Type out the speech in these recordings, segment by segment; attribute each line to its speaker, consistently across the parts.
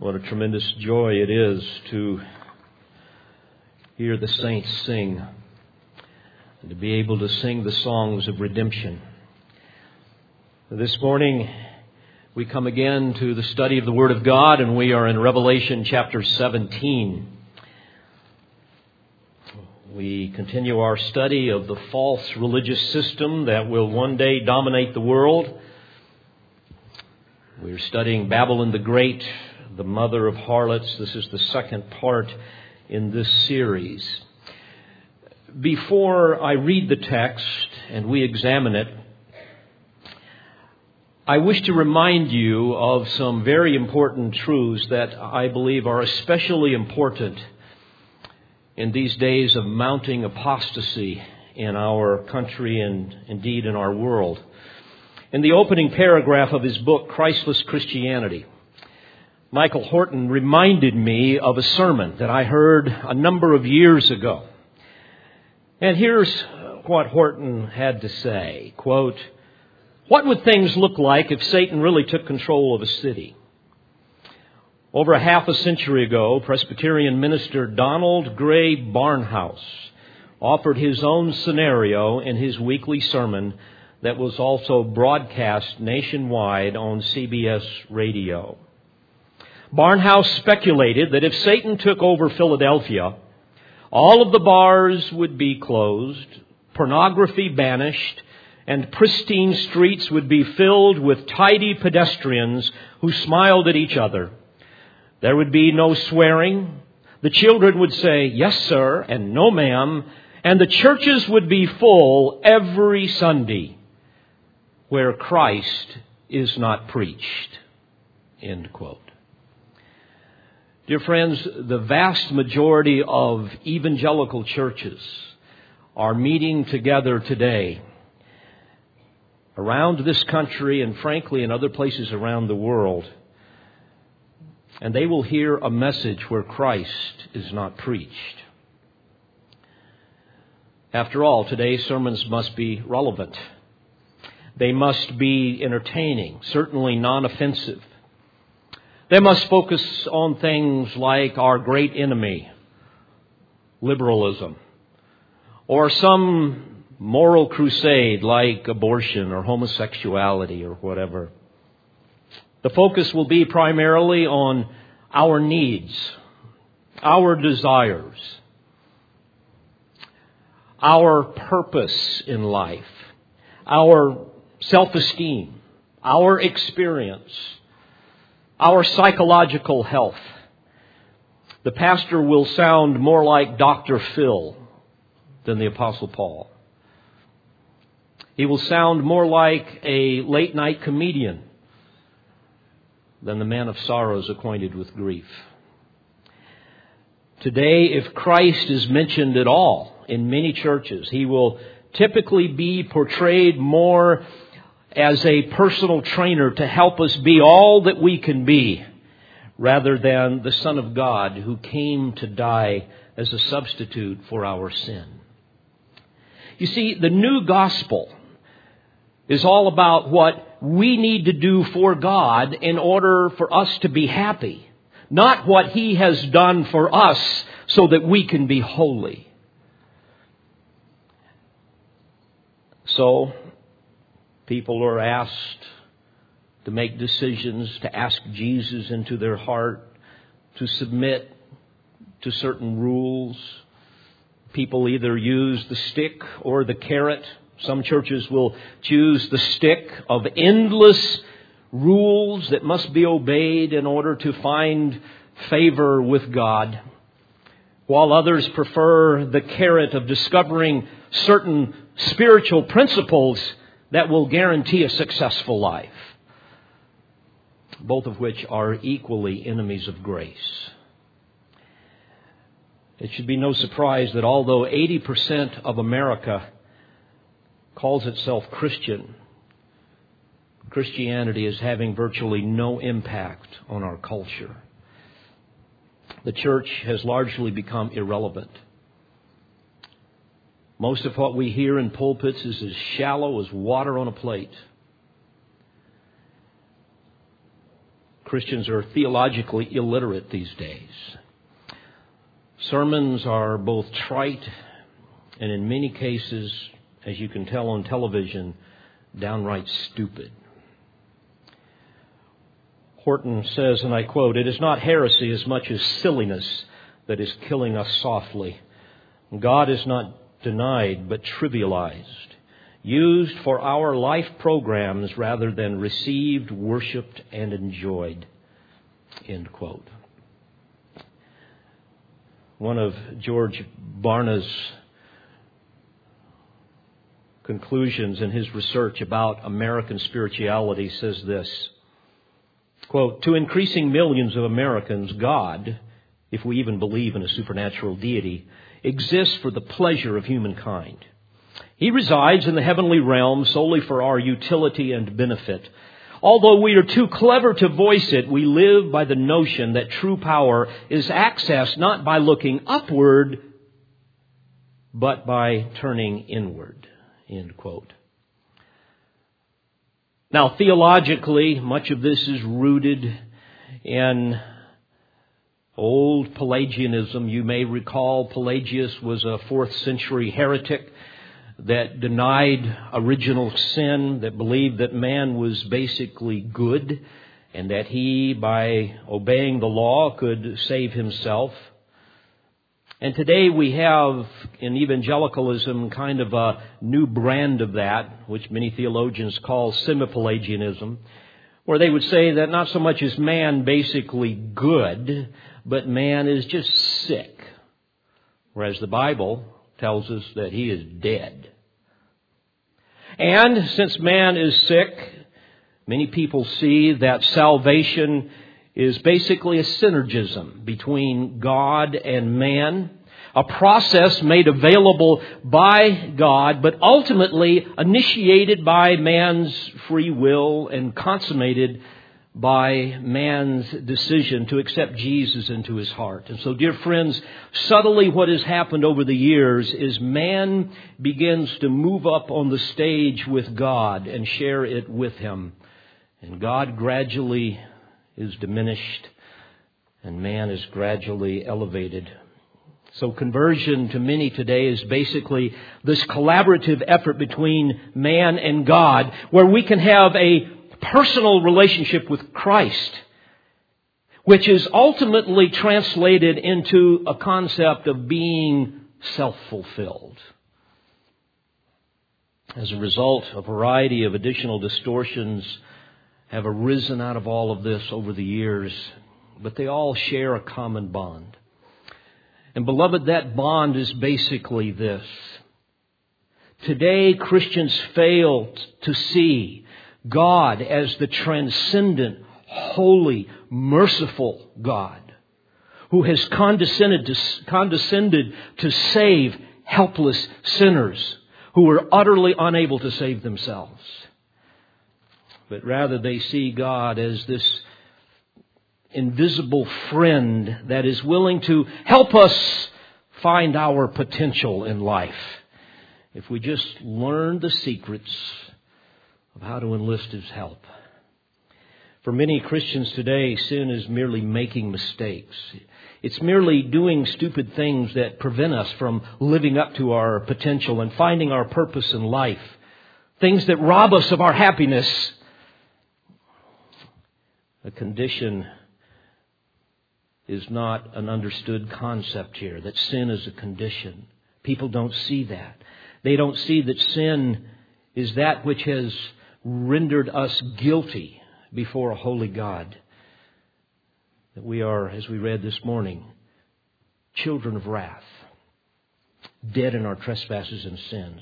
Speaker 1: What a tremendous joy it is to hear the saints sing and to be able to sing the songs of redemption. This morning, we come again to the study of the Word of God, and we are in Revelation chapter 17. We continue our study of the false religious system that will one day dominate the world. We're studying Babylon the Great, the mother of harlots. This is the second part in this series. Before I read the text and we examine it, I wish to remind you of some very important truths that I believe are especially important in these days of mounting apostasy in our country and indeed in our world. In the opening paragraph of his book, Christless Christianity, Michael Horton reminded me of a sermon that I heard a number of years ago. And here's what Horton had to say. Quote, what would things look like if Satan really took control of a city? Over a half a century ago, Presbyterian minister Donald Grey Barnhouse offered his own scenario in his weekly sermon that was also broadcast nationwide on CBS radio. Barnhouse speculated that if Satan took over Philadelphia, all of the bars would be closed, pornography banished, and pristine streets would be filled with tidy pedestrians who smiled at each other. There would be no swearing. The children would say, yes, sir, and no, ma'am, and the churches would be full every Sunday where Christ is not preached. End quote. Dear friends, the vast majority of evangelical churches are meeting together today around this country and frankly in other places around the world. And they will hear a message where Christ is not preached. After all, today's sermons must be relevant. They must be entertaining, certainly non offensive. They must focus on things like our great enemy, liberalism, or some moral crusade like abortion or homosexuality or whatever. The focus will be primarily on our needs, our desires, our purpose in life, our self esteem, our experience our psychological health. The pastor will sound more like Dr. Phil than the Apostle Paul. He will sound more like a late night comedian than the man of sorrows acquainted with grief. Today, if Christ is mentioned at all in many churches, he will typically be portrayed more as a personal trainer to help us be all that we can be rather than the Son of God who came to die as a substitute for our sin. You see, the new gospel is all about what we need to do for God in order for us to be happy, not what He has done for us so that we can be holy. So, People are asked to make decisions, to ask Jesus into their heart, to submit to certain rules. People either use the stick or the carrot. Some churches will choose the stick of endless rules that must be obeyed in order to find favor with God, while others prefer the carrot of discovering certain spiritual principles that will guarantee a successful life, both of which are equally enemies of grace. It should be no surprise that although 80% of America calls itself Christian, Christianity is having virtually no impact on our culture. The church has largely become irrelevant. Most of what we hear in pulpits is as shallow as water on a plate. Christians are theologically illiterate these days. Sermons are both trite and, in many cases, as you can tell on television, downright stupid. Horton says, and I quote, It is not heresy as much as silliness that is killing us softly. God is not denied, but trivialized, used for our life programs rather than received, worshiped, and enjoyed. End quote. One of George Barna's conclusions in his research about American spirituality says this quote, To increasing millions of Americans, God, if we even believe in a supernatural deity, exists for the pleasure of humankind. He resides in the heavenly realm solely for our utility and benefit. Although we are too clever to voice it, we live by the notion that true power is accessed not by looking upward, but by turning inward. End quote. Now, theologically, much of this is rooted in old Pelagianism. You may recall Pelagius was a fourth century heretic that denied original sin, that believed that man was basically good, and that he, by obeying the law, could save himself. And today we have in evangelicalism kind of a new brand of that, which many theologians call semi-Pelagianism, where they would say that not so much is man basically good, but man is just sick. Whereas the Bible tells us that he is dead. And since man is sick, many people see that salvation is basically a synergism between God and man, a process made available by God, but ultimately initiated by man's free will and consummated by man's decision to accept Jesus into his heart. And so, dear friends, subtly what has happened over the years is man begins to move up on the stage with God and share it with him. And God gradually is diminished and man is gradually elevated. So conversion to many today is basically this collaborative effort between man and God where we can have a personal relationship with Christ, which is ultimately translated into a concept of being self-fulfilled. As a result, a variety of additional distortions have arisen out of all of this over the years, but they all share a common bond. And beloved, that bond is basically this. Today, Christians fail to see God as the transcendent, holy, merciful God who has condescended to, condescended to save helpless sinners who are utterly unable to save themselves. But rather they see God as this invisible friend that is willing to help us find our potential in life. If we just learn the secrets of how to enlist his help. For many Christians today, sin is merely making mistakes. It's merely doing stupid things that prevent us from living up to our potential and finding our purpose in life. Things that rob us of our happiness. A condition is not an understood concept here, that sin is a condition. People don't see that. They don't see that sin is that which has rendered us guilty before a holy God. That we are, as we read this morning, children of wrath, dead in our trespasses and sins,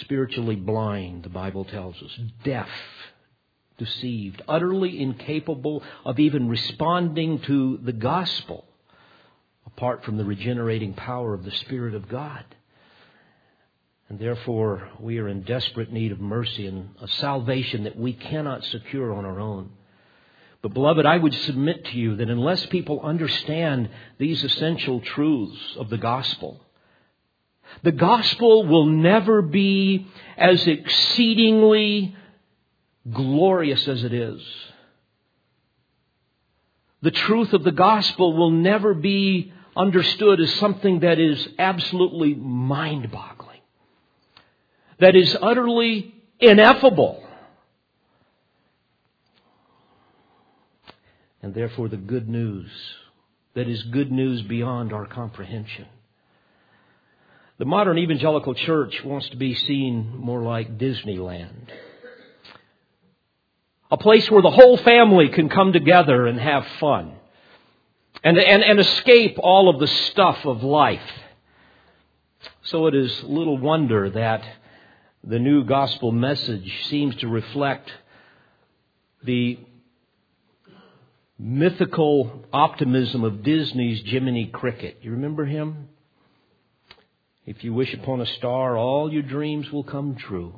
Speaker 1: spiritually blind, the Bible tells us, deaf, deceived, utterly incapable of even responding to the gospel apart from the regenerating power of the Spirit of God. And therefore, we are in desperate need of mercy and a salvation that we cannot secure on our own. But, beloved, I would submit to you that unless people understand these essential truths of the gospel, the gospel will never be as exceedingly glorious as it is the truth of the gospel will never be understood as something that is absolutely mind boggling, that is utterly ineffable. And therefore, the good news that is good news beyond our comprehension. The modern evangelical church wants to be seen more like Disneyland. A place where the whole family can come together and have fun and, and, and escape all of the stuff of life. So it is little wonder that the new gospel message seems to reflect the mythical optimism of Disney's Jiminy Cricket. You remember him? If you wish upon a star, all your dreams will come true.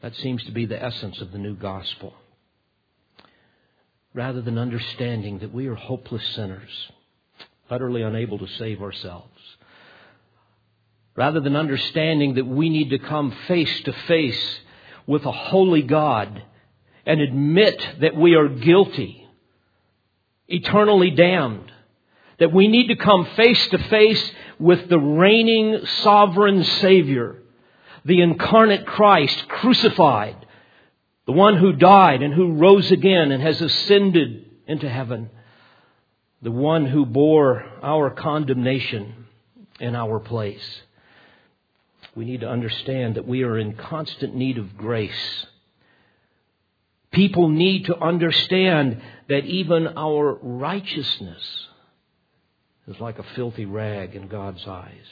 Speaker 1: That seems to be the essence of the new gospel. Rather than understanding that we are hopeless sinners, utterly unable to save ourselves. Rather than understanding that we need to come face to face with a holy God and admit that we are guilty, eternally damned, that we need to come face to face with the reigning sovereign Savior the incarnate Christ crucified, the one who died and who rose again and has ascended into heaven, the one who bore our condemnation in our place. We need to understand that we are in constant need of grace. People need to understand that even our righteousness is like a filthy rag in God's eyes.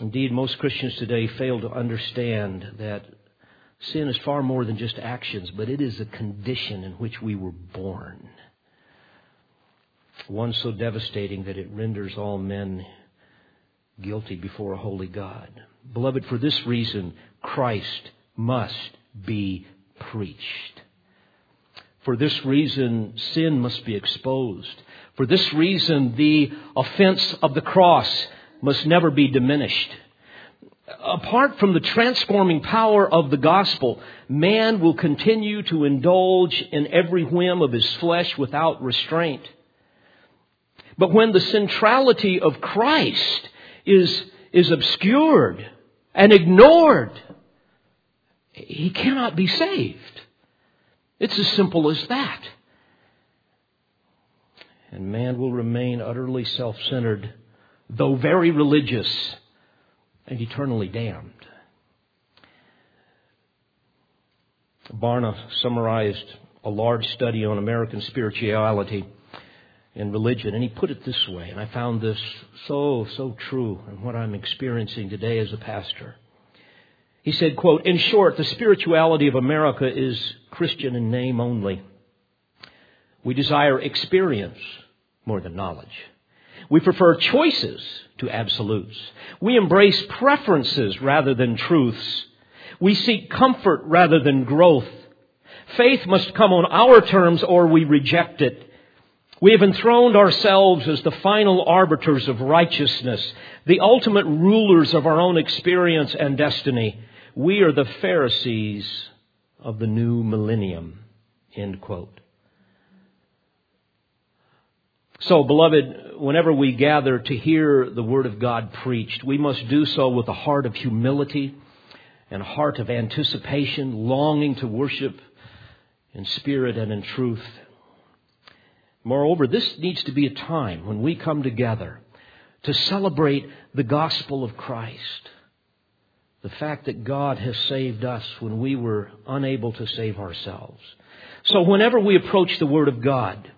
Speaker 1: Indeed, most Christians today fail to understand that sin is far more than just actions, but it is a condition in which we were born. One so devastating that it renders all men guilty before a holy God. Beloved, for this reason, Christ must be preached. For this reason, sin must be exposed. For this reason, the offense of the cross must never be diminished. Apart from the transforming power of the gospel, man will continue to indulge in every whim of his flesh without restraint. But when the centrality of Christ is, is obscured and ignored, he cannot be saved. It's as simple as that. And man will remain utterly self centered though very religious, and eternally damned. Barna summarized a large study on American spirituality and religion, and he put it this way, and I found this so, so true in what I'm experiencing today as a pastor. He said, quote, In short, the spirituality of America is Christian in name only. We desire experience more than knowledge. We prefer choices to absolutes. We embrace preferences rather than truths. We seek comfort rather than growth. Faith must come on our terms or we reject it. We have enthroned ourselves as the final arbiters of righteousness, the ultimate rulers of our own experience and destiny. We are the Pharisees of the new millennium. End quote. So, beloved, whenever we gather to hear the Word of God preached, we must do so with a heart of humility and a heart of anticipation, longing to worship in spirit and in truth. Moreover, this needs to be a time when we come together to celebrate the gospel of Christ. The fact that God has saved us when we were unable to save ourselves. So whenever we approach the Word of God,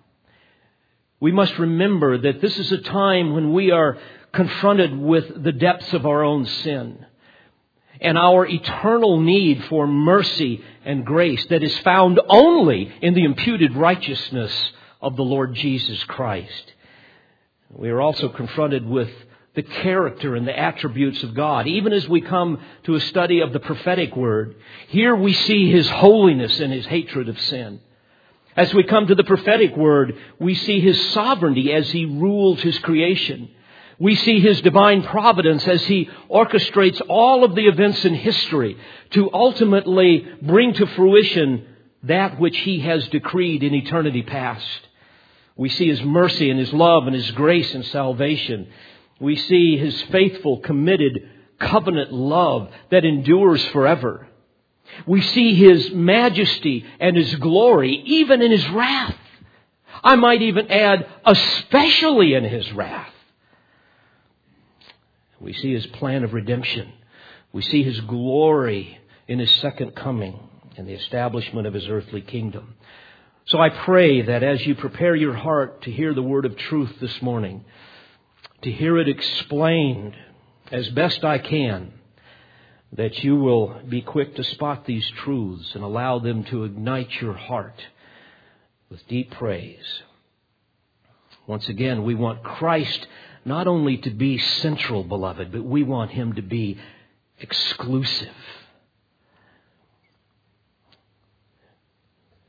Speaker 1: we must remember that this is a time when we are confronted with the depths of our own sin and our eternal need for mercy and grace that is found only in the imputed righteousness of the Lord Jesus Christ. We are also confronted with the character and the attributes of God. Even as we come to a study of the prophetic word, here we see His holiness and His hatred of sin. As we come to the prophetic word, we see his sovereignty as he rules his creation. We see his divine providence as he orchestrates all of the events in history to ultimately bring to fruition that which He has decreed in eternity past. We see His mercy and His love and His grace and salvation. We see His faithful, committed, covenant love that endures forever. We see His majesty and His glory even in His wrath. I might even add, especially in His wrath. We see His plan of redemption. We see His glory in His second coming and the establishment of His earthly kingdom. So I pray that as you prepare your heart to hear the word of truth this morning, to hear it explained as best I can, that you will be quick to spot these truths and allow them to ignite your heart with deep praise. Once again, we want Christ not only to be central, beloved, but we want him to be exclusive.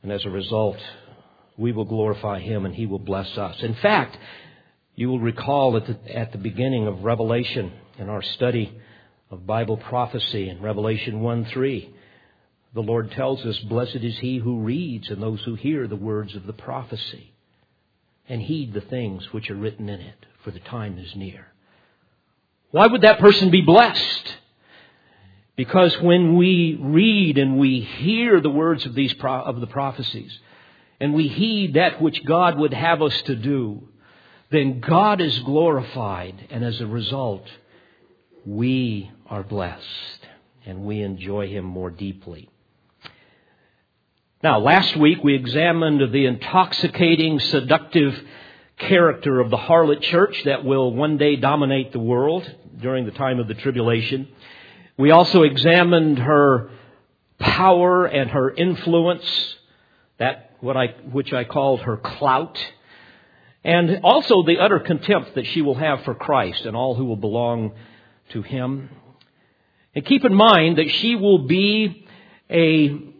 Speaker 1: And as a result, we will glorify him and he will bless us. In fact, you will recall at the, at the beginning of Revelation in our study of Bible prophecy in Revelation 1 3, the Lord tells us, Blessed is he who reads and those who hear the words of the prophecy and heed the things which are written in it, for the time is near. Why would that person be blessed? Because when we read and we hear the words of these of the prophecies, and we heed that which God would have us to do, then God is glorified, and as a result, we are blessed, and we enjoy Him more deeply. Now, last week we examined the intoxicating, seductive character of the harlot church that will one day dominate the world during the time of the tribulation. We also examined her power and her influence, that what I, which I called her clout, and also the utter contempt that she will have for Christ and all who will belong to him. And keep in mind that she will be a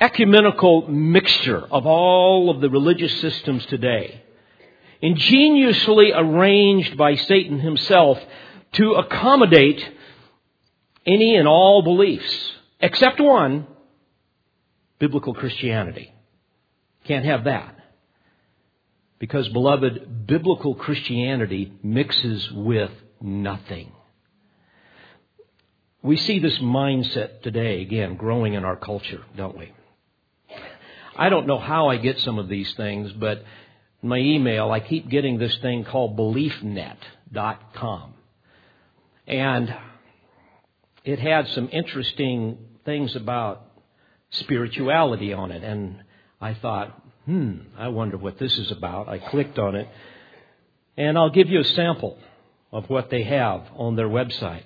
Speaker 1: ecumenical mixture of all of the religious systems today, ingeniously arranged by Satan himself to accommodate any and all beliefs, except one biblical Christianity. Can't have that. Because, beloved, biblical Christianity mixes with nothing. We see this mindset today, again, growing in our culture, don't we? I don't know how I get some of these things, but in my email, I keep getting this thing called BeliefNet.com. And it had some interesting things about spirituality on it. And I thought, hmm, I wonder what this is about. I clicked on it. And I'll give you a sample of what they have on their website.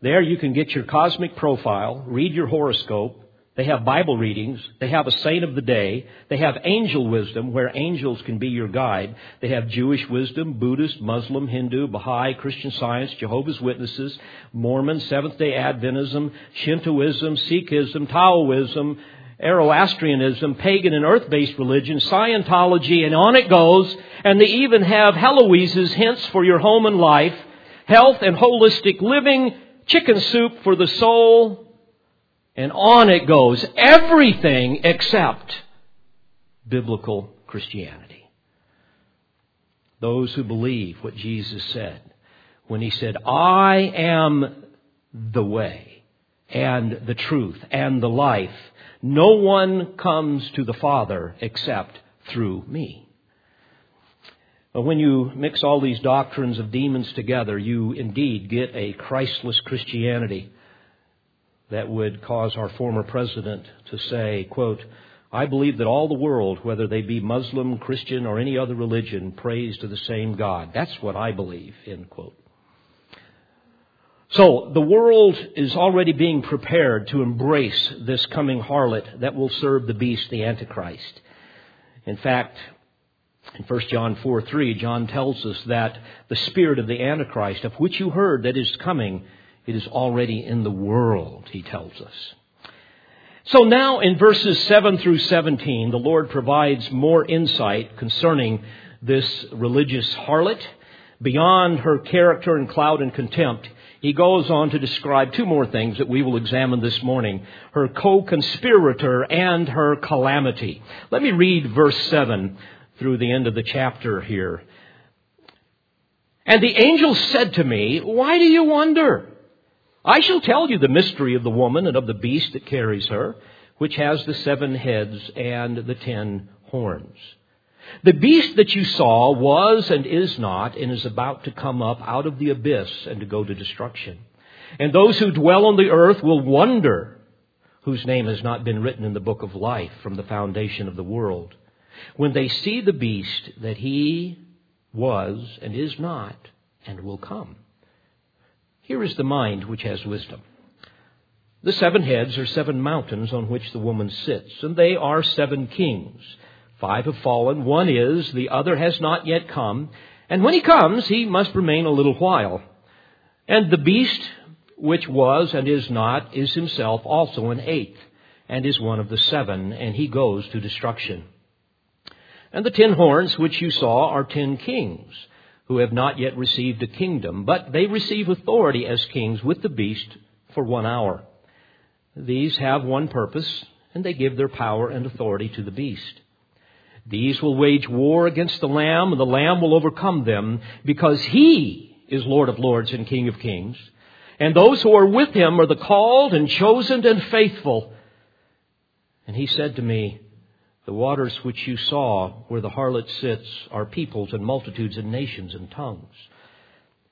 Speaker 1: There you can get your cosmic profile, read your horoscope, they have Bible readings. They have a saint of the day. They have angel wisdom, where angels can be your guide. They have Jewish wisdom, Buddhist, Muslim, Hindu, Baha'i, Christian Science, Jehovah's Witnesses, Mormon, Seventh day Adventism, Shintoism, Sikhism, Taoism, Zoroastrianism, pagan and earth based religion, Scientology, and on it goes. And they even have Heloise's hints for your home and life, health and holistic living, chicken soup for the soul, and on it goes. Everything except biblical Christianity. Those who believe what Jesus said when he said, I am the way and the truth and the life. No one comes to the Father except through me. But when you mix all these doctrines of demons together, you indeed get a Christless Christianity that would cause our former president to say, quote, I believe that all the world, whether they be Muslim, Christian, or any other religion, prays to the same God. That's what I believe, end quote. So, the world is already being prepared to embrace this coming harlot that will serve the beast, the Antichrist. In fact, in 1 John 4 3, John tells us that the spirit of the Antichrist, of which you heard that is coming, it is already in the world, he tells us. So now in verses 7 through 17, the Lord provides more insight concerning this religious harlot. Beyond her character and cloud and contempt, he goes on to describe two more things that we will examine this morning her co conspirator and her calamity. Let me read verse 7 through the end of the chapter here. And the angel said to me, Why do you wonder? I shall tell you the mystery of the woman and of the beast that carries her, which has the seven heads and the ten horns. The beast that you saw was and is not and is about to come up out of the abyss and to go to destruction. And those who dwell on the earth will wonder whose name has not been written in the book of life from the foundation of the world. When they see the beast that he was and is not and will come. Here is the mind which has wisdom. The seven heads are seven mountains on which the woman sits, and they are seven kings. Five have fallen, one is, the other has not yet come, and when he comes, he must remain a little while. And the beast which was and is not is himself also an eighth, and is one of the seven, and he goes to destruction. And the ten horns which you saw are ten kings, who have not yet received a kingdom, but they receive authority as kings with the beast for one hour. These have one purpose, and they give their power and authority to the beast. These will wage war against the Lamb, and the Lamb will overcome them, because he is Lord of lords and King of kings. And those who are with him are the called and chosen and faithful. And he said to me, The waters which you saw where the harlot sits are peoples and multitudes and nations and tongues.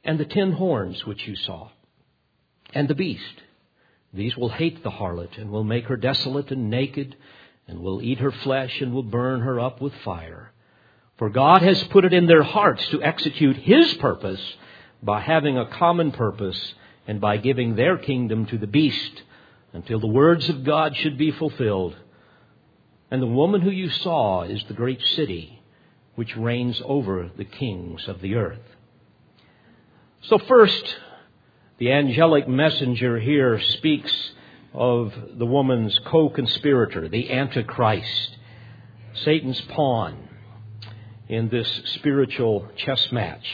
Speaker 1: And the ten horns which you saw, and the beast, these will hate the harlot and will make her desolate and naked and will eat her flesh and will burn her up with fire. For God has put it in their hearts to execute His purpose by having a common purpose and by giving their kingdom to the beast until the words of God should be fulfilled. And the woman who you saw is the great city which reigns over the kings of the earth. So first, the angelic messenger here speaks of the woman's co conspirator, the Antichrist, Satan's pawn in this spiritual chess match.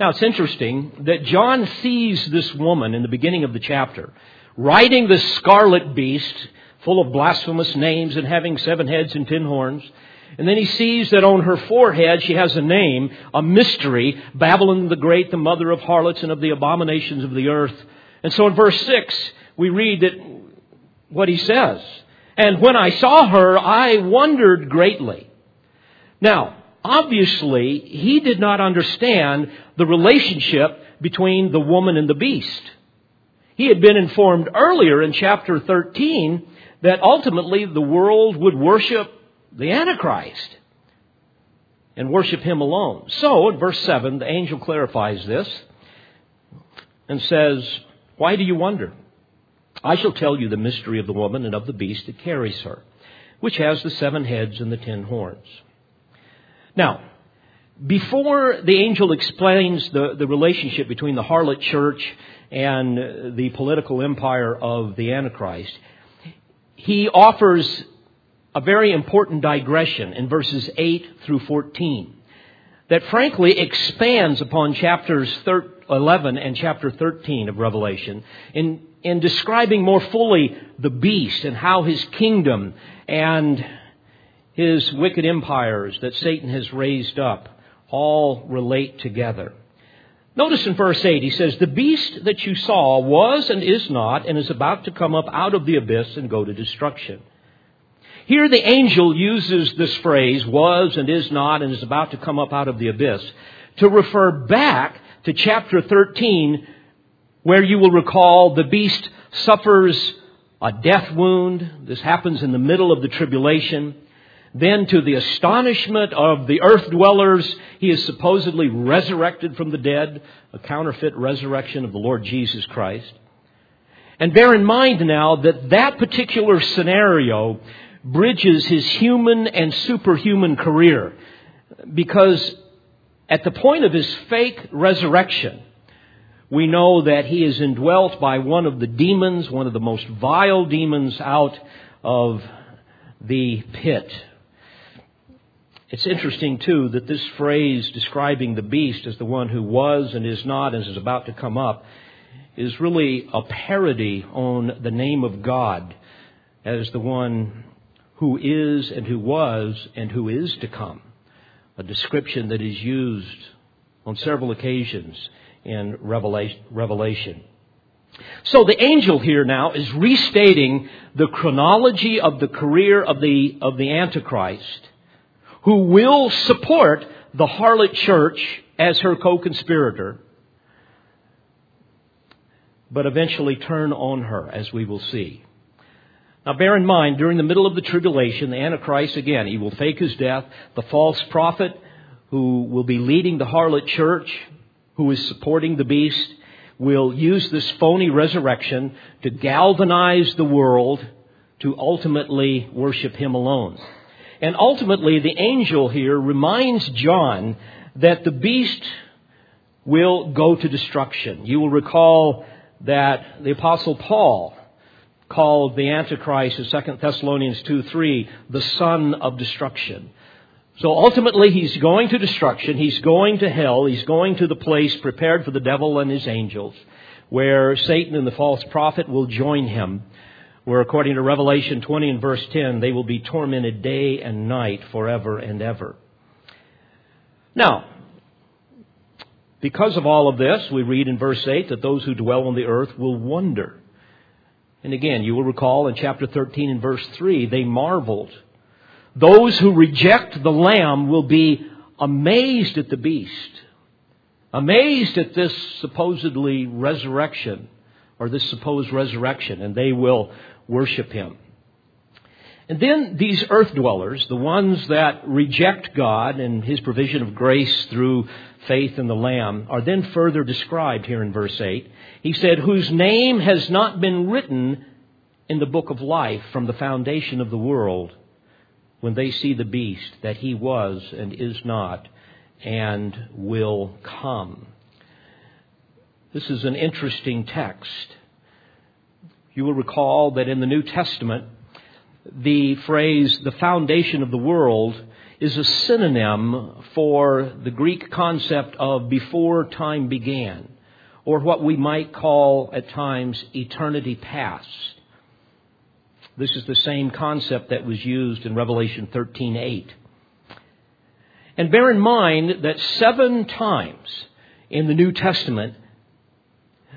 Speaker 1: Now it's interesting that John sees this woman in the beginning of the chapter riding the scarlet beast full of blasphemous names and having seven heads and ten horns. And then he sees that on her forehead she has a name, a mystery, Babylon the Great, the mother of harlots and of the abominations of the earth. And so in verse 6, we read that what he says. And when I saw her, I wondered greatly. Now, obviously, he did not understand the relationship between the woman and the beast. He had been informed earlier in chapter 13 that ultimately the world would worship the Antichrist and worship him alone. So, in verse 7, the angel clarifies this and says, Why do you wonder? I shall tell you the mystery of the woman and of the beast that carries her, which has the seven heads and the ten horns. Now, before the angel explains the, the relationship between the harlot church and the political empire of the Antichrist, he offers a very important digression in verses 8 through 14 that frankly expands upon chapters 11 and chapter 13 of Revelation in in describing more fully the beast and how his kingdom and his wicked empires that Satan has raised up all relate together. Notice in verse 8, he says, The beast that you saw was and is not and is about to come up out of the abyss and go to destruction. Here the angel uses this phrase, was and is not and is about to come up out of the abyss, to refer back to chapter 13 where you will recall the beast suffers a death wound. This happens in the middle of the tribulation. Then, to the astonishment of the earth dwellers, he is supposedly resurrected from the dead, a counterfeit resurrection of the Lord Jesus Christ. And bear in mind now that that particular scenario bridges his human and superhuman career. Because at the point of his fake resurrection, we know that he is indwelt by one of the demons, one of the most vile demons out of the pit. It's interesting, too, that this phrase describing the beast as the one who was and is not and is about to come up is really a parody on the name of God as the one who is and who was and who is to come. A description that is used on several occasions in Revelation. So the angel here now is restating the chronology of the career of the, of the Antichrist, who will support the harlot church as her co-conspirator, but eventually turn on her, as we will see. Now bear in mind, during the middle of the tribulation, the Antichrist, again, he will fake his death. The false prophet who will be leading the harlot church, who is supporting the beast, will use this phony resurrection to galvanize the world to ultimately worship him alone. And ultimately, the angel here reminds John that the beast will go to destruction. You will recall that the apostle Paul called the Antichrist in 2 Thessalonians 2 3 the son of destruction. So ultimately, he's going to destruction. He's going to hell. He's going to the place prepared for the devil and his angels, where Satan and the false prophet will join him. Where, according to Revelation 20 and verse 10, they will be tormented day and night forever and ever. Now, because of all of this, we read in verse 8 that those who dwell on the earth will wonder. And again, you will recall in chapter 13 and verse 3, they marveled those who reject the Lamb will be amazed at the beast, amazed at this supposedly resurrection, or this supposed resurrection, and they will worship him. And then these earth dwellers, the ones that reject God and His provision of grace through faith in the Lamb, are then further described here in verse 8. He said, whose name has not been written in the book of life from the foundation of the world when they see the beast that he was and is not and will come. This is an interesting text. You will recall that in the New Testament, the phrase the foundation of the world is a synonym for the Greek concept of before time began, or what we might call at times eternity past. This is the same concept that was used in Revelation 13:8. And bear in mind that seven times in the New Testament,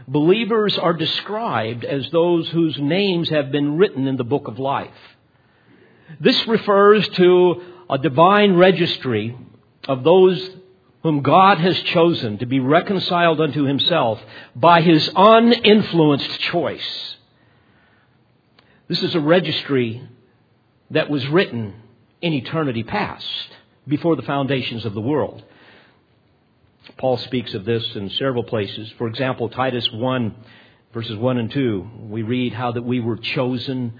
Speaker 1: believers are described as those whose names have been written in the book of life. This refers to a divine registry of those whom God has chosen to be reconciled unto himself by his uninfluenced choice. This is a registry that was written in eternity past, before the foundations of the world. Paul speaks of this in several places. For example, Titus 1, verses 1 and 2, we read how that we were chosen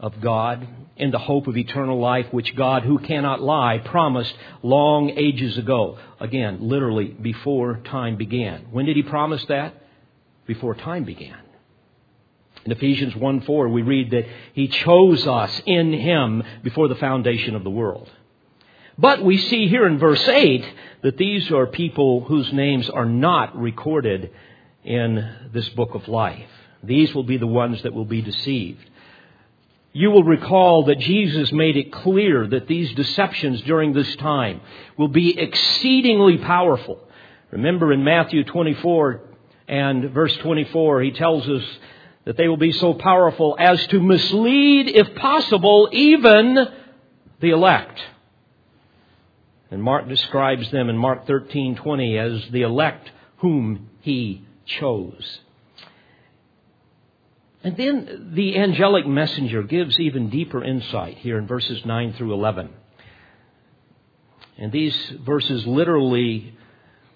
Speaker 1: of God in the hope of eternal life, which God, who cannot lie, promised long ages ago. Again, literally, before time began. When did he promise that? Before time began. In Ephesians 1 4, we read that He chose us in Him before the foundation of the world. But we see here in verse 8 that these are people whose names are not recorded in this book of life. These will be the ones that will be deceived. You will recall that Jesus made it clear that these deceptions during this time will be exceedingly powerful. Remember in Matthew 24 and verse 24, he tells us that they will be so powerful as to mislead, if possible, even the elect. And Mark describes them in Mark 13:20 as the elect whom he chose. And then the angelic messenger gives even deeper insight here in verses 9 through 11. And these verses literally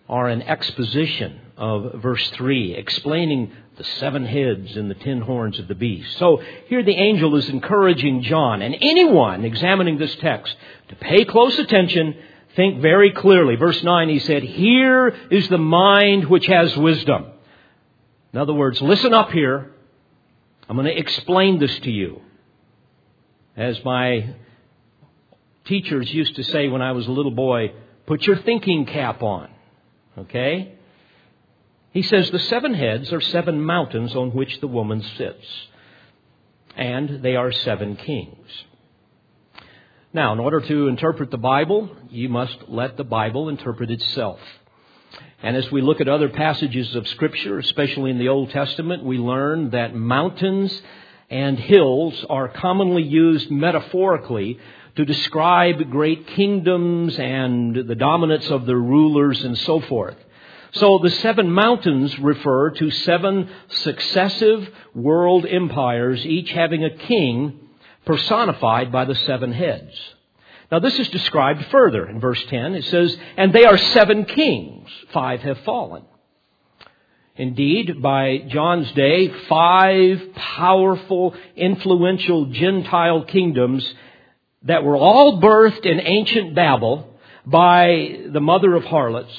Speaker 1: are an exposition of verse 3, explaining the seven heads and the ten horns of the beast. So here the angel is encouraging John and anyone examining this text to pay close attention, think very clearly. Verse 9, he said, Here is the mind which has wisdom. In other words, listen up here. I'm going to explain this to you. As my teachers used to say when I was a little boy, put your thinking cap on. Okay? He says the seven heads are seven mountains on which the woman sits, and they are seven kings. Now, in order to interpret the Bible, you must let the Bible interpret itself. And as we look at other passages of Scripture, especially in the Old Testament, we learn that mountains and hills are commonly used metaphorically to describe great kingdoms and the dominance of their rulers and so forth. So the seven mountains refer to seven successive world empires, each having a king personified by the seven heads. Now this is described further in verse 10. It says, and they are seven kings. Five have fallen. Indeed, by John's day, five powerful, influential Gentile kingdoms that were all birthed in ancient Babel by the mother of harlots.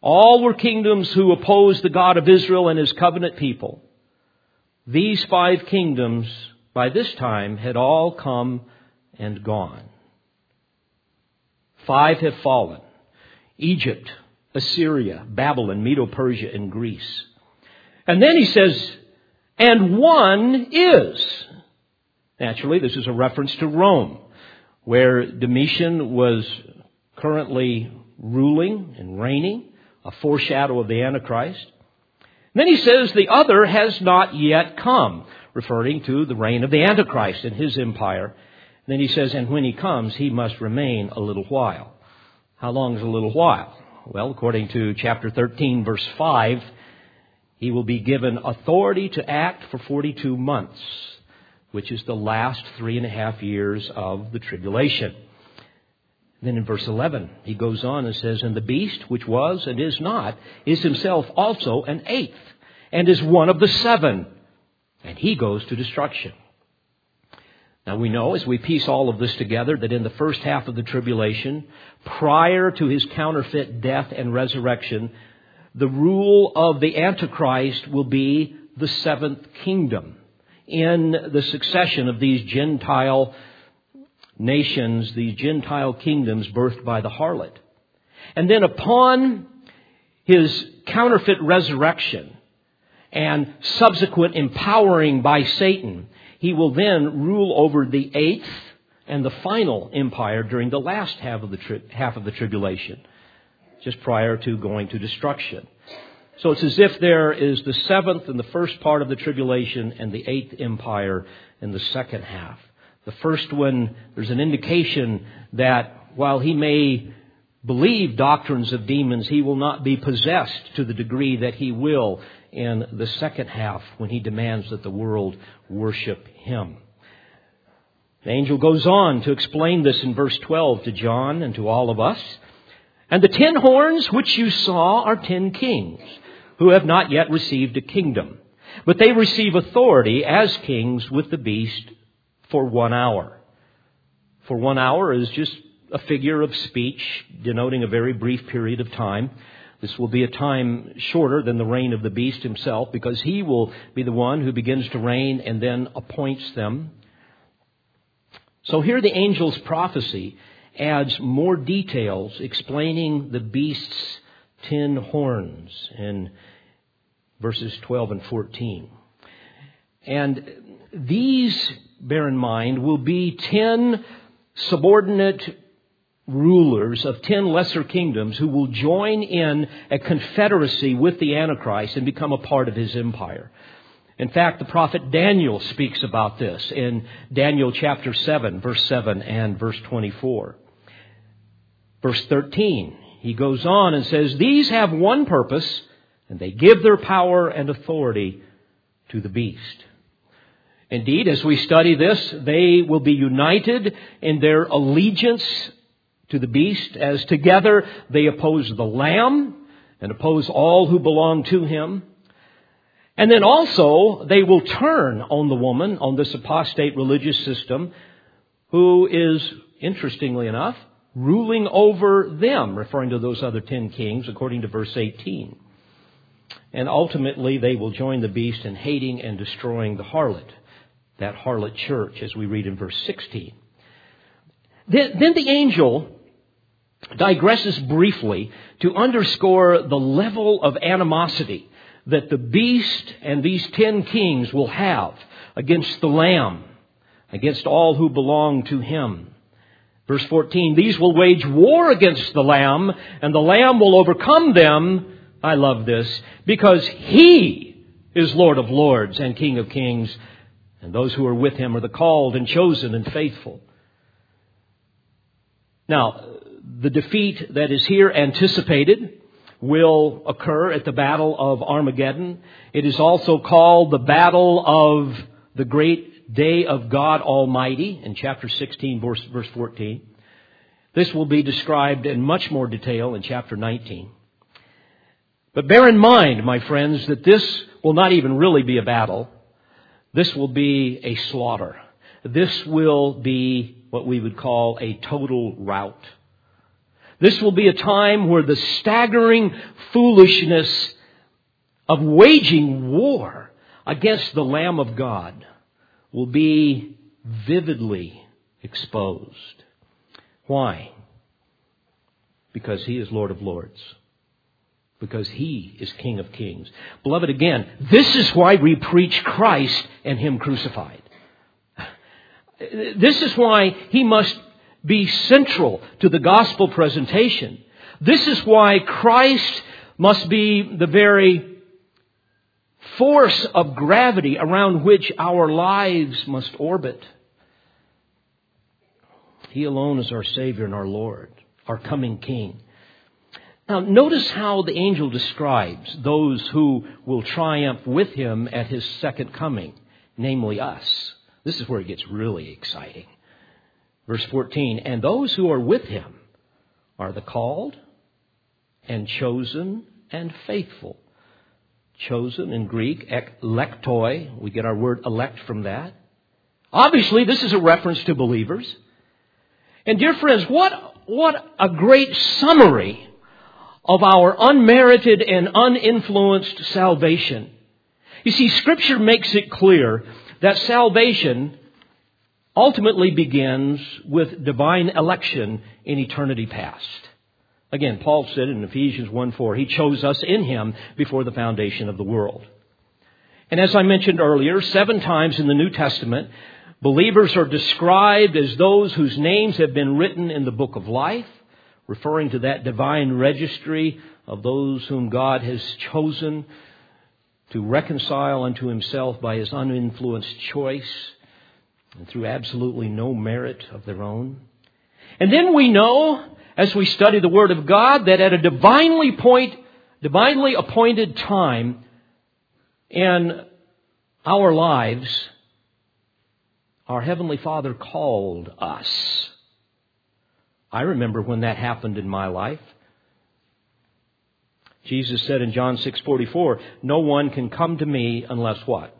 Speaker 1: All were kingdoms who opposed the God of Israel and his covenant people. These five kingdoms, by this time, had all come and gone. Five have fallen. Egypt, Assyria, Babylon, Medo Persia, and Greece. And then he says, and one is. Naturally, this is a reference to Rome, where Domitian was currently ruling and reigning, a foreshadow of the Antichrist. And then he says the other has not yet come, referring to the reign of the Antichrist and his empire. Then he says, and when he comes, he must remain a little while. How long is a little while? Well, according to chapter 13, verse 5, he will be given authority to act for 42 months, which is the last three and a half years of the tribulation. Then in verse 11, he goes on and says, And the beast, which was and is not, is himself also an eighth, and is one of the seven, and he goes to destruction. Now we know as we piece all of this together that in the first half of the tribulation, prior to his counterfeit death and resurrection, the rule of the Antichrist will be the seventh kingdom in the succession of these Gentile nations, these Gentile kingdoms birthed by the harlot. And then upon his counterfeit resurrection and subsequent empowering by Satan, he will then rule over the eighth and the final empire during the last half of the, tri- half of the tribulation, just prior to going to destruction. So it's as if there is the seventh and the first part of the tribulation and the eighth empire in the second half. The first one, there's an indication that while he may believe doctrines of demons, he will not be possessed to the degree that he will in the second half when he demands that the world worship him. The angel goes on to explain this in verse 12 to John and to all of us. And the ten horns which you saw are ten kings who have not yet received a kingdom, but they receive authority as kings with the beast for one hour. For one hour is just a figure of speech denoting a very brief period of time. This will be a time shorter than the reign of the beast himself because he will be the one who begins to reign and then appoints them. So here the angel's prophecy adds more details explaining the beast's ten horns in verses 12 and 14. And these, bear in mind, will be ten subordinate rulers of ten lesser kingdoms who will join in a confederacy with the Antichrist and become a part of his empire. In fact, the prophet Daniel speaks about this in Daniel chapter 7, verse 7 and verse 24. Verse 13, he goes on and says, These have one purpose, and they give their power and authority to the beast. Indeed, as we study this, they will be united in their allegiance to the beast as together they oppose the Lamb and oppose all who belong to him. And then also they will turn on the woman, on this apostate religious system, who is, interestingly enough, ruling over them, referring to those other ten kings, according to verse 18. And ultimately they will join the beast in hating and destroying the harlot, that harlot church, as we read in verse 16. Then, then the angel digresses briefly to underscore the level of animosity that the beast and these ten kings will have against the Lamb, against all who belong to him. Verse 14, these will wage war against the Lamb, and the Lamb will overcome them. I love this, because he is Lord of lords and King of kings, and those who are with him are the called and chosen and faithful. Now, the defeat that is here anticipated will occur at the Battle of Armageddon. It is also called the Battle of the Great Day of God Almighty in chapter 16, verse, verse 14. This will be described in much more detail in chapter 19. But bear in mind, my friends, that this will not even really be a battle. This will be a slaughter. This will be what we would call a total rout. This will be a time where the staggering foolishness of waging war against the Lamb of God will be vividly exposed. Why? Because He is Lord of Lords. Because He is King of Kings. Beloved, again, this is why we preach Christ and Him crucified. This is why He must be central to the gospel presentation. This is why Christ must be the very force of gravity around which our lives must orbit. He alone is our Savior and our Lord, our coming King. Now, notice how the angel describes those who will triumph with him at his second coming, namely us. This is where it gets really exciting. Verse 14, and those who are with him are the called and chosen and faithful. Chosen in Greek, eklektoi. We get our word elect from that. Obviously, this is a reference to believers. And dear friends, what, what a great summary of our unmerited and uninfluenced salvation. You see, Scripture makes it clear that salvation ultimately begins with divine election in eternity past. Again, Paul said in Ephesians 1 4, He chose us in Him before the foundation of the world. And as I mentioned earlier, seven times in the New Testament, believers are described as those whose names have been written in the book of life, referring to that divine registry of those whom God has chosen to reconcile unto Himself by His uninfluenced choice and through absolutely no merit of their own. And then we know, as we study the Word of God, that at a divinely point, divinely appointed time in our lives, our Heavenly Father called us. I remember when that happened in my life. Jesus said in John 6:44, "No one can come to me unless what?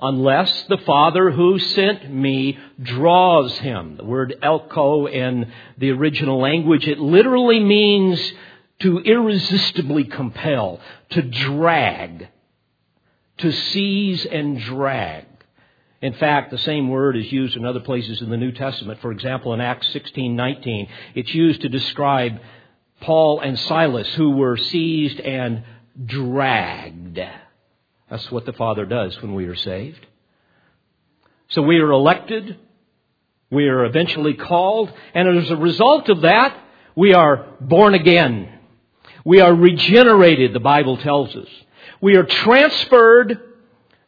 Speaker 1: Unless the Father who sent me draws him. The word elko in the original language, it literally means to irresistibly compel, to drag, to seize and drag. In fact, the same word is used in other places in the New Testament. For example, in Acts 16:19, it's used to describe Paul and Silas who were seized and dragged. That's what the Father does when we are saved. So we are elected. We are eventually called. And as a result of that, we are born again. We are regenerated, the Bible tells us. We are transferred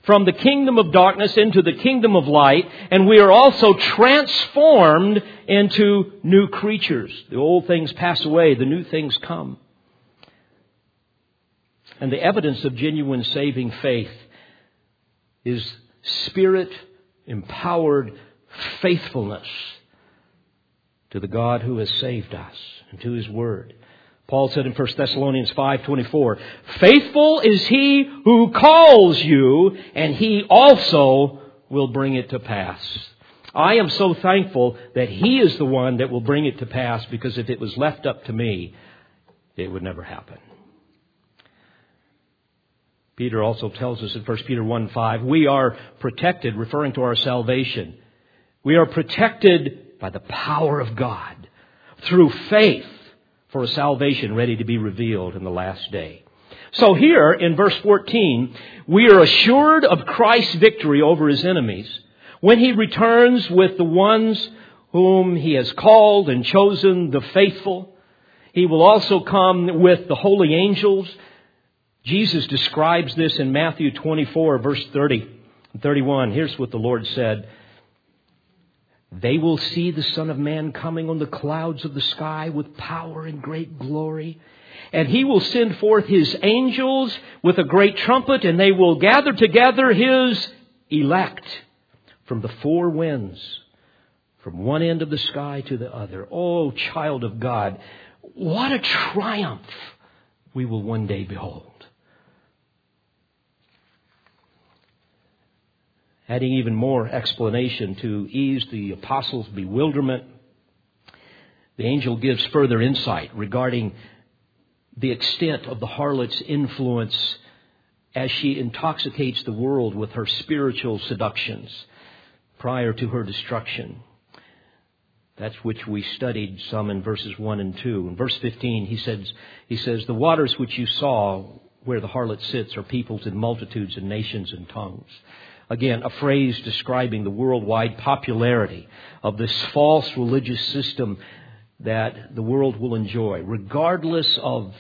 Speaker 1: from the kingdom of darkness into the kingdom of light, and we are also transformed into new creatures. The old things pass away, the new things come. And the evidence of genuine saving faith is spirit empowered faithfulness to the God who has saved us and to his word. Paul said in 1 Thessalonians 5:24, "Faithful is he who calls you, and he also will bring it to pass." I am so thankful that he is the one that will bring it to pass because if it was left up to me, it would never happen. Peter also tells us in 1 Peter 1 5, we are protected, referring to our salvation. We are protected by the power of God through faith for a salvation ready to be revealed in the last day. So here in verse 14, we are assured of Christ's victory over his enemies when he returns with the ones whom he has called and chosen, the faithful. He will also come with the holy angels. Jesus describes this in Matthew 24 verse 30 and 31. Here's what the Lord said. They will see the Son of Man coming on the clouds of the sky with power and great glory. And he will send forth his angels with a great trumpet, and they will gather together his elect from the four winds, from one end of the sky to the other. Oh, child of God, what a triumph we will one day behold. Adding even more explanation to ease the apostles' bewilderment. The angel gives further insight regarding the extent of the harlot's influence as she intoxicates the world with her spiritual seductions prior to her destruction. That's which we studied some in verses 1 and 2. In verse 15, he says, he says, The waters which you saw where the harlot sits are peoples and multitudes and nations and tongues. Again, a phrase describing the worldwide popularity of this false religious system that the world will enjoy, regardless of,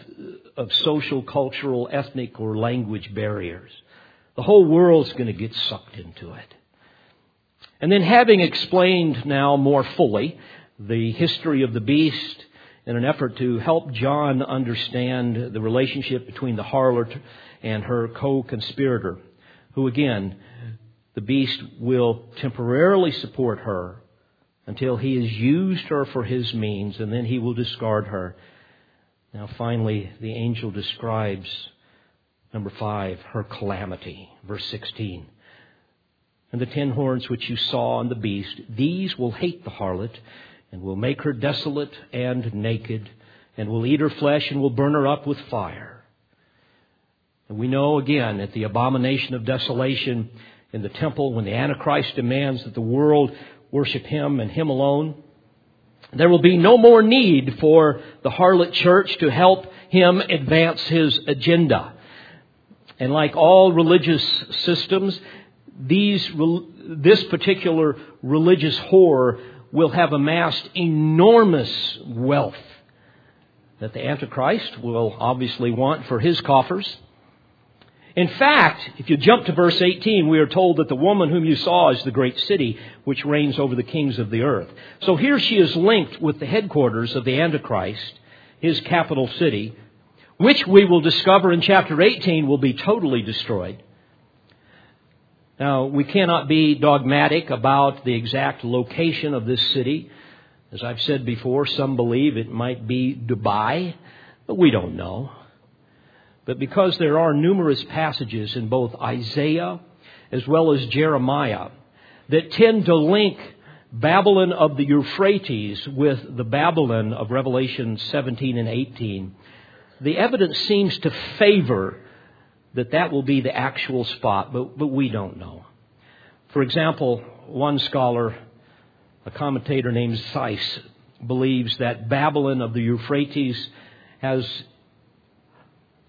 Speaker 1: of social, cultural, ethnic, or language barriers. The whole world's going to get sucked into it. And then, having explained now more fully the history of the beast in an effort to help John understand the relationship between the harlot and her co conspirator, who again the beast will temporarily support her until he has used her for his means, and then he will discard her. Now, finally, the angel describes, number five, her calamity. Verse 16. And the ten horns which you saw on the beast, these will hate the harlot, and will make her desolate and naked, and will eat her flesh, and will burn her up with fire. And we know again at the abomination of desolation, in the temple when the Antichrist demands that the world worship him and him alone. There will be no more need for the harlot church to help him advance his agenda. And like all religious systems, these, this particular religious whore will have amassed enormous wealth that the Antichrist will obviously want for his coffers. In fact, if you jump to verse 18, we are told that the woman whom you saw is the great city which reigns over the kings of the earth. So here she is linked with the headquarters of the Antichrist, his capital city, which we will discover in chapter 18 will be totally destroyed. Now, we cannot be dogmatic about the exact location of this city. As I've said before, some believe it might be Dubai, but we don't know but because there are numerous passages in both Isaiah as well as Jeremiah that tend to link Babylon of the Euphrates with the Babylon of Revelation 17 and 18, the evidence seems to favor that that will be the actual spot, but, but we don't know. For example, one scholar, a commentator named Seiss, believes that Babylon of the Euphrates has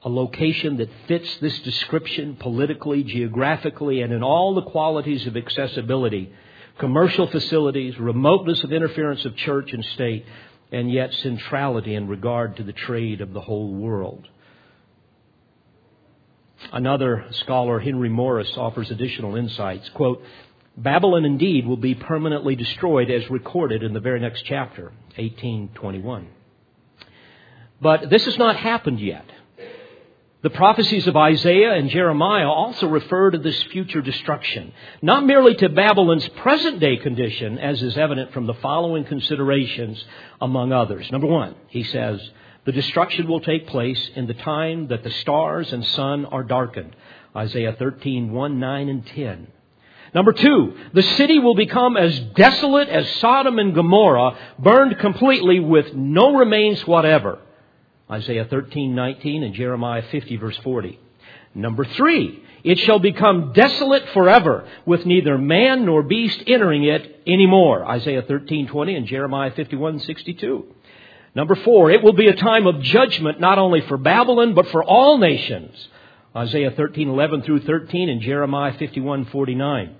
Speaker 1: a location that fits this description politically, geographically, and in all the qualities of accessibility commercial facilities, remoteness of interference of church and state, and yet centrality in regard to the trade of the whole world. Another scholar, Henry Morris, offers additional insights. Quote, Babylon indeed will be permanently destroyed as recorded in the very next chapter, 1821. But this has not happened yet. The prophecies of Isaiah and Jeremiah also refer to this future destruction, not merely to Babylon's present day condition, as is evident from the following considerations, among others. Number one, he says, the destruction will take place in the time that the stars and sun are darkened. Isaiah 13, 1, 9, and 10. Number two, the city will become as desolate as Sodom and Gomorrah, burned completely with no remains whatever. Isaiah 13, 19, and Jeremiah 50, verse 40. Number three, it shall become desolate forever, with neither man nor beast entering it anymore. Isaiah 13, 20, and Jeremiah 51, 62. Number four, it will be a time of judgment not only for Babylon, but for all nations. Isaiah 13:11 through 13 and Jeremiah 51:49.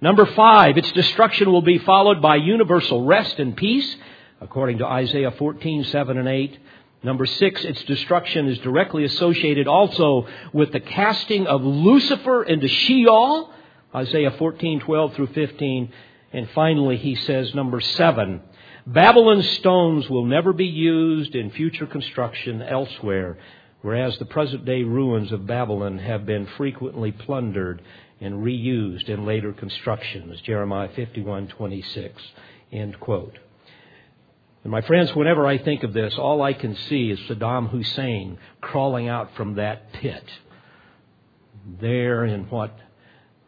Speaker 1: Number five, its destruction will be followed by universal rest and peace, according to Isaiah 14:7 and 8. Number six, its destruction is directly associated also with the casting of Lucifer into Sheol, Isaiah 14:12 through 15. And finally, he says, number seven, Babylon's stones will never be used in future construction elsewhere, whereas the present day ruins of Babylon have been frequently plundered and reused in later constructions. Jeremiah 51:26. End quote. And my friends, whenever I think of this, all I can see is Saddam Hussein crawling out from that pit there in what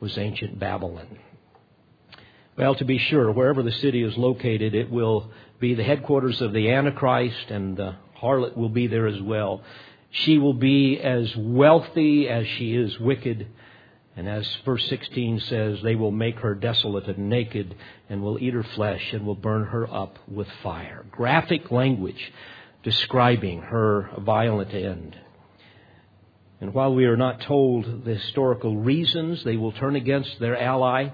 Speaker 1: was ancient Babylon. Well, to be sure, wherever the city is located, it will be the headquarters of the Antichrist, and the harlot will be there as well. She will be as wealthy as she is wicked. And as verse 16 says, they will make her desolate and naked, and will eat her flesh, and will burn her up with fire. Graphic language describing her violent end. And while we are not told the historical reasons they will turn against their ally,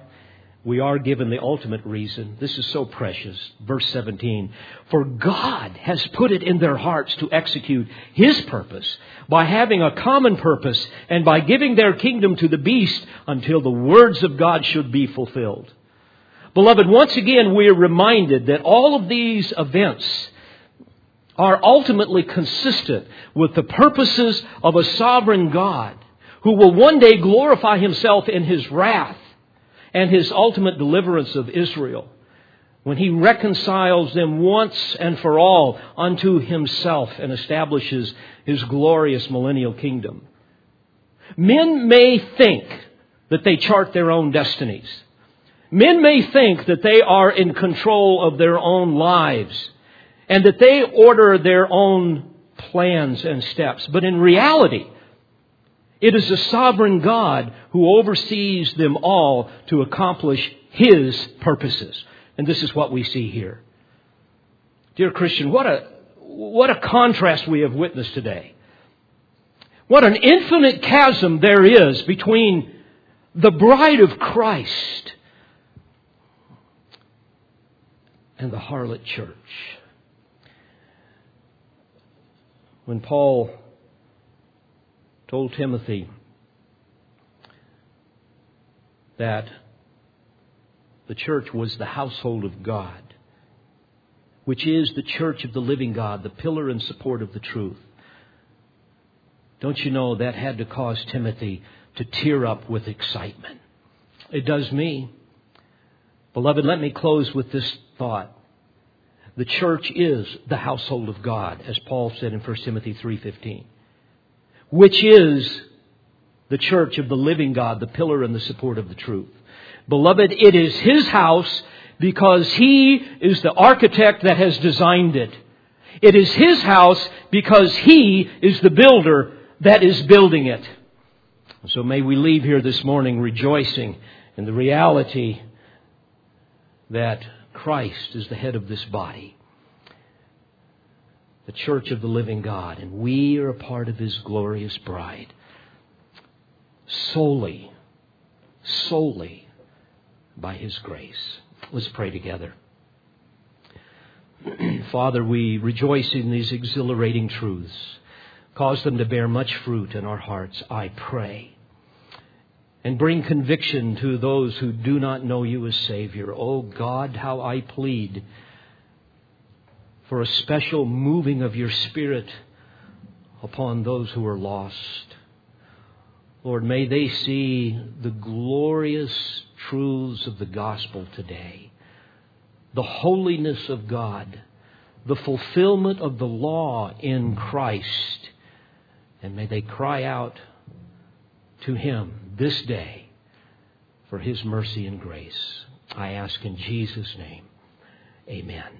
Speaker 1: we are given the ultimate reason. This is so precious. Verse 17. For God has put it in their hearts to execute His purpose by having a common purpose and by giving their kingdom to the beast until the words of God should be fulfilled. Beloved, once again we are reminded that all of these events are ultimately consistent with the purposes of a sovereign God who will one day glorify Himself in His wrath and his ultimate deliverance of Israel when he reconciles them once and for all unto himself and establishes his glorious millennial kingdom. Men may think that they chart their own destinies. Men may think that they are in control of their own lives and that they order their own plans and steps. But in reality, it is the sovereign God who oversees them all to accomplish His purposes. And this is what we see here. Dear Christian, what a, what a contrast we have witnessed today. What an infinite chasm there is between the bride of Christ and the harlot church. When Paul told Timothy that the church was the household of God, which is the church of the living God, the pillar and support of the truth. Don't you know that had to cause Timothy to tear up with excitement? It does me. Beloved, let me close with this thought. The church is the household of God, as Paul said in 1 Timothy 3:15 which is the church of the living God, the pillar and the support of the truth. Beloved, it is His house because He is the architect that has designed it. It is His house because He is the builder that is building it. So may we leave here this morning rejoicing in the reality that Christ is the head of this body the church of the living God, and we are a part of his glorious bride. Solely, solely by his grace. Let's pray together. Father, we rejoice in these exhilarating truths. Cause them to bear much fruit in our hearts, I pray. And bring conviction to those who do not know you as Savior. Oh God, how I plead for a special moving of your Spirit upon those who are lost. Lord, may they see the glorious truths of the gospel today, the holiness of God, the fulfillment of the law in Christ, and may they cry out to Him this day for His mercy and grace. I ask in Jesus' name. Amen.